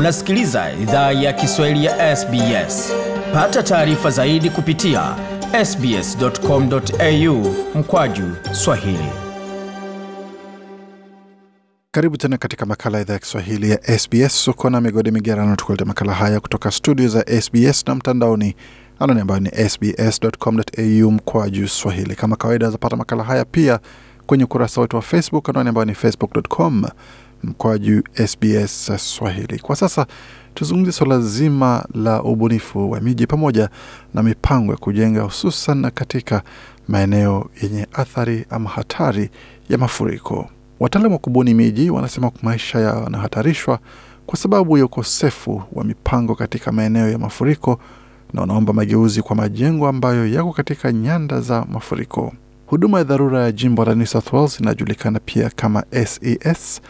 Unasikiliza idhaa ya Kiswahili ya SBS. Pata taarifa zaidi kupitia sbs.com.au mkwaju swahili. Karibu tena katika makala idhaa ya Kiswahili ya SBS. Uko na migode migerano, tukuleta makala haya kutoka studio za SBS na mtandaoni anani ambayo ni sbs.com.au mkwaju swahili. Kama kawaida, zapata makala haya pia kwenye ukurasa wetu wa Facebook anani ambayo ni facebook.com mkwaju SBS Swahili. Kwa sasa tuzungumzie suala zima la ubunifu wa miji pamoja na mipango ya kujenga, hususan katika maeneo yenye athari ama hatari ya mafuriko. Wataalamu wa kubuni miji wanasema maisha yanahatarishwa kwa sababu ya ukosefu wa mipango katika maeneo ya mafuriko, na wanaomba mageuzi kwa majengo ambayo yako katika nyanda za mafuriko. Huduma ya dharura ya jimbo la New South Wales inajulikana pia kama SES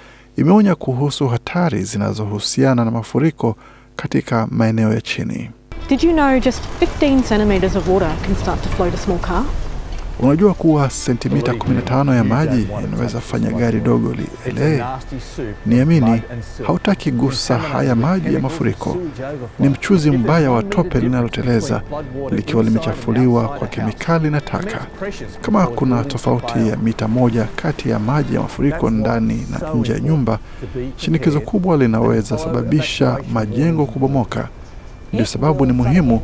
imeonya kuhusu hatari zinazohusiana na mafuriko katika maeneo ya chini. Did you know just 15 centimeters of water can start to float a small car? Unajua kuwa sentimita 15 ya maji inaweza fanya gari dogo lielee? Niamini, hautaki gusa haya maji ya mafuriko. Ni mchuzi mbaya wa tope linaloteleza likiwa limechafuliwa kwa kemikali na taka. Kama kuna tofauti ya mita moja kati ya maji ya mafuriko ndani na nje ya nyumba, shinikizo kubwa linaweza sababisha majengo kubomoka. Ndio sababu ni muhimu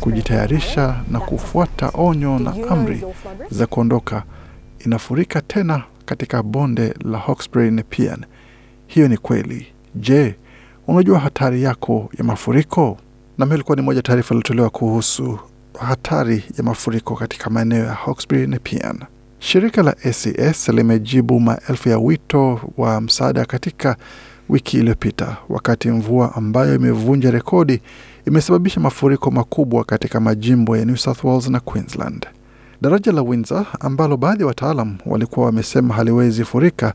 kujitayarisha na kufuata onyo na amri za kuondoka. Inafurika tena katika bonde la Hawkesbury Nepean. Hiyo ni kweli. Je, unajua hatari yako ya mafuriko? Na hiyo ilikuwa ni moja taarifa iliyotolewa kuhusu hatari ya mafuriko katika maeneo ya Hawkesbury Nepean. Shirika la SES limejibu maelfu ya wito wa msaada katika wiki iliyopita, wakati mvua ambayo imevunja rekodi imesababisha mafuriko makubwa katika majimbo ya New South Wales na Queensland. Daraja la Windsor ambalo baadhi ya wataalam walikuwa wamesema haliwezi furika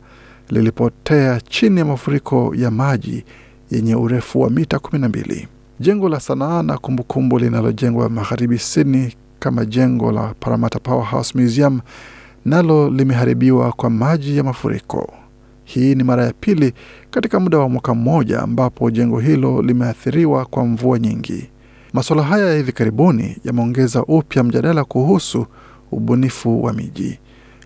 lilipotea chini ya mafuriko ya maji yenye urefu wa mita 12. Jengo la sanaa na kumbukumbu linalojengwa magharibi Sydney kama jengo la Parramatta Powerhouse Museum nalo limeharibiwa kwa maji ya mafuriko. Hii ni mara ya pili katika muda wa mwaka mmoja ambapo jengo hilo limeathiriwa kwa mvua nyingi. Masuala haya ya hivi karibuni yameongeza upya mjadala kuhusu ubunifu wa miji.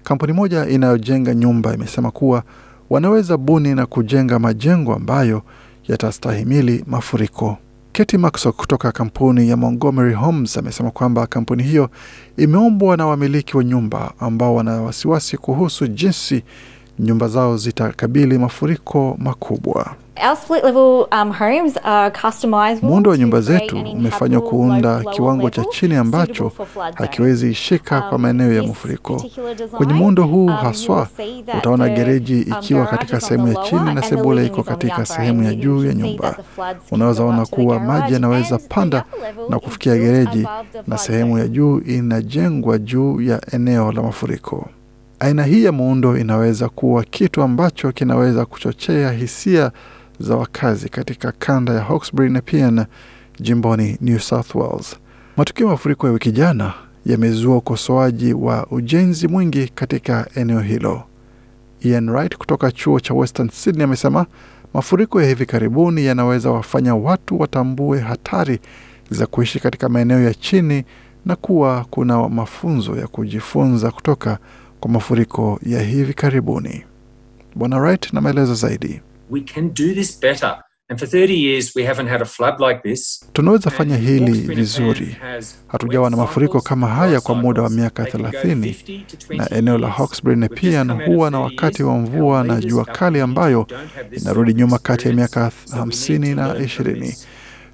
Kampuni moja inayojenga nyumba imesema kuwa wanaweza buni na kujenga majengo ambayo yatastahimili mafuriko. Katie Maxwell kutoka kampuni ya Montgomery Homes amesema kwamba kampuni hiyo imeombwa na wamiliki wa nyumba ambao wana wasiwasi kuhusu jinsi nyumba zao zitakabili mafuriko makubwa. Muundo wa nyumba zetu umefanywa kuunda kiwango cha chini ambacho hakiwezi ishika kwa maeneo ya mafuriko. Kwenye muundo huu haswa, utaona gereji ikiwa katika sehemu ya chini na sebule iko katika sehemu ya juu ya nyumba. Unaweza ona kuwa maji yanaweza panda na kufikia gereji, na sehemu ya juu inajengwa juu ya eneo la mafuriko. Aina hii ya muundo inaweza kuwa kitu ambacho kinaweza kuchochea hisia za wakazi katika kanda ya Hawkesbury Nepean jimboni New South Wales. Matukio ya mafuriko ya wiki jana yamezua ukosoaji wa ujenzi mwingi katika eneo hilo. Ian Wright kutoka chuo cha Western Sydney amesema mafuriko ya hivi karibuni yanaweza wafanya watu watambue hatari za kuishi katika maeneo ya chini na kuwa kuna mafunzo ya kujifunza kutoka kwa mafuriko ya hivi karibuni. Bwana Wright na maelezo zaidi. We can do this better. And for 30 years we haven't had a flood like this. Tunaweza fanya hili vizuri. Hatujawa na mafuriko kama haya kwa muda wa miaka 30, na eneo la Hawkesbury Nepean huwa na wakati wa mvua na jua kali ambayo inarudi nyuma kati ya miaka 50 na 20.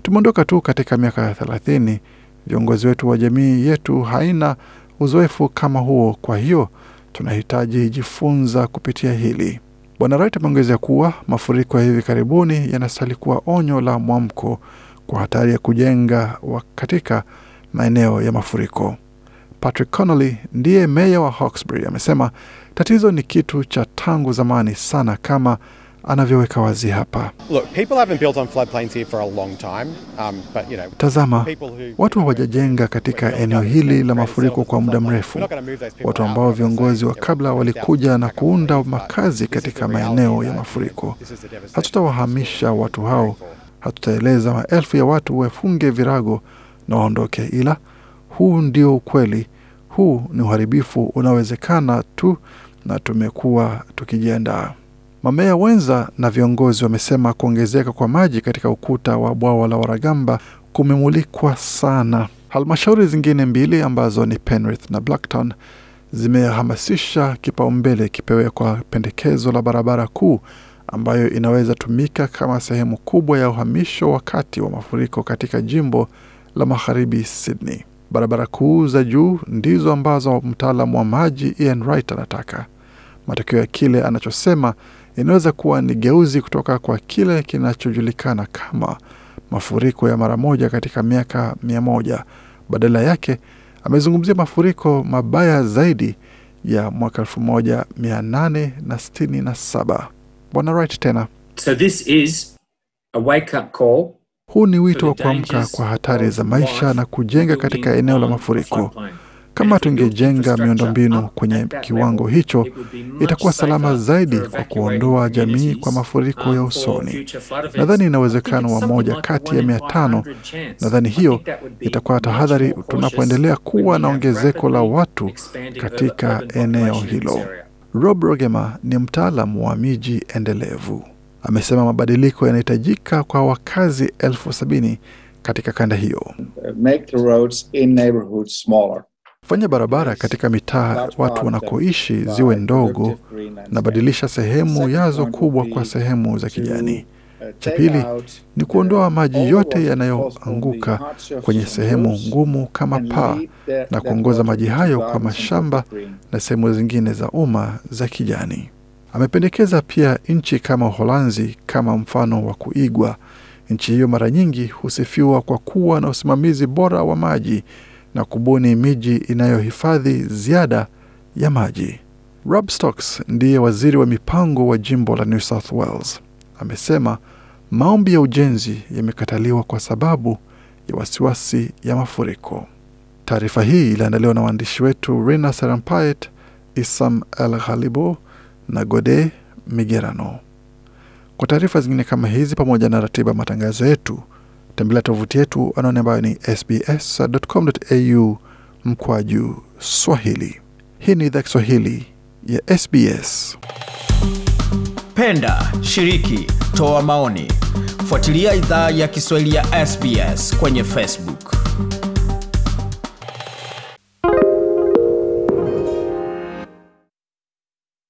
Tumeondoka tu katika miaka 30. Viongozi wetu wa jamii yetu haina uzoefu kama huo, kwa hiyo tunahitaji jifunza kupitia hili. Bwana Wright ameongezea kuwa mafuriko ya hivi karibuni yanastahili kuwa onyo la mwamko kwa hatari ya kujenga katika maeneo ya mafuriko. Patrick Connolly ndiye meya wa Hawkesbury amesema tatizo ni kitu cha tangu zamani sana kama anavyoweka wazi hapa. Look, people haven't built on floodplains here for a long time, um, but, you know, Tazama, watu hawajajenga katika eneo hili la mafuriko kwa muda mrefu. Watu ambao viongozi wa kabla walikuja na kuunda makazi katika maeneo ya mafuriko. Hatutawahamisha watu hao, Hatutaeleza maelfu ya watu wafunge virago na waondoke, ila huu ndio ukweli. Huu ni uharibifu unaowezekana tu, na tumekuwa tukijiandaa. Mamea wenza na viongozi wamesema kuongezeka kwa maji katika ukuta wa bwawa la Waragamba kumemulikwa sana. Halmashauri zingine mbili ambazo ni Penrith na Blacktown zimehamasisha kipaumbele kipewe kwa pendekezo la barabara kuu ambayo inaweza tumika kama sehemu kubwa ya uhamisho wakati wa mafuriko katika jimbo la magharibi Sydney. Barabara kuu za juu ndizo ambazo mtaalamu wa maji Ian Wright anataka. Matokeo ya kile anachosema inaweza kuwa ni geuzi kutoka kwa kile kinachojulikana kama mafuriko ya mara moja katika miaka mia moja. Badala yake amezungumzia mafuriko mabaya zaidi ya mwaka elfu moja mia nane na sitini na saba. Bwana Wright tena, So this is a wake-up call huu ni wito wa kuamka kwa hatari za maisha na kujenga katika eneo la mafuriko. Kama tungejenga miundombinu kwenye kiwango hicho, itakuwa salama zaidi kwa kuondoa jamii kwa mafuriko um, ya usoni. Nadhani ina uwezekano wa moja kati ya mia tano. Nadhani hiyo think that would be itakuwa tahadhari tunapoendelea kuwa na ongezeko la watu katika eneo hilo. Rob Rogema ni mtaalamu wa miji endelevu. Amesema mabadiliko yanahitajika kwa wakazi elfu sabini katika kanda hiyo. make the roads in neighborhoods smaller. Fanya barabara katika mitaa watu wanakoishi ziwe ndogo na badilisha sehemu yazo kubwa kwa sehemu za kijani. Cha pili ni kuondoa maji yote yanayoanguka kwenye sehemu ngumu kama paa na kuongoza maji hayo kwa mashamba na sehemu zingine za umma za kijani. Amependekeza pia nchi kama Uholanzi kama mfano wa kuigwa. Nchi hiyo mara nyingi husifiwa kwa kuwa na usimamizi bora wa maji na kubuni miji inayohifadhi ziada ya maji. Rob Stocks ndiye waziri wa mipango wa jimbo la New South Wales. Amesema maombi ya ujenzi yamekataliwa kwa sababu ya wasiwasi ya mafuriko. Taarifa hii iliandaliwa na waandishi wetu Rina Serampait, Isam El Ghalibo na Gode Migerano. Kwa taarifa zingine kama hizi pamoja na ratiba matangazo yetu, tembelea tovuti yetu anaone ambayo ni sbs.com.au mkwaju Swahili. Hii ni idhaa Kiswahili ya SBS. Penda, shiriki, toa maoni. Fuatilia idhaa ya Kiswahili ya SBS kwenye Facebook.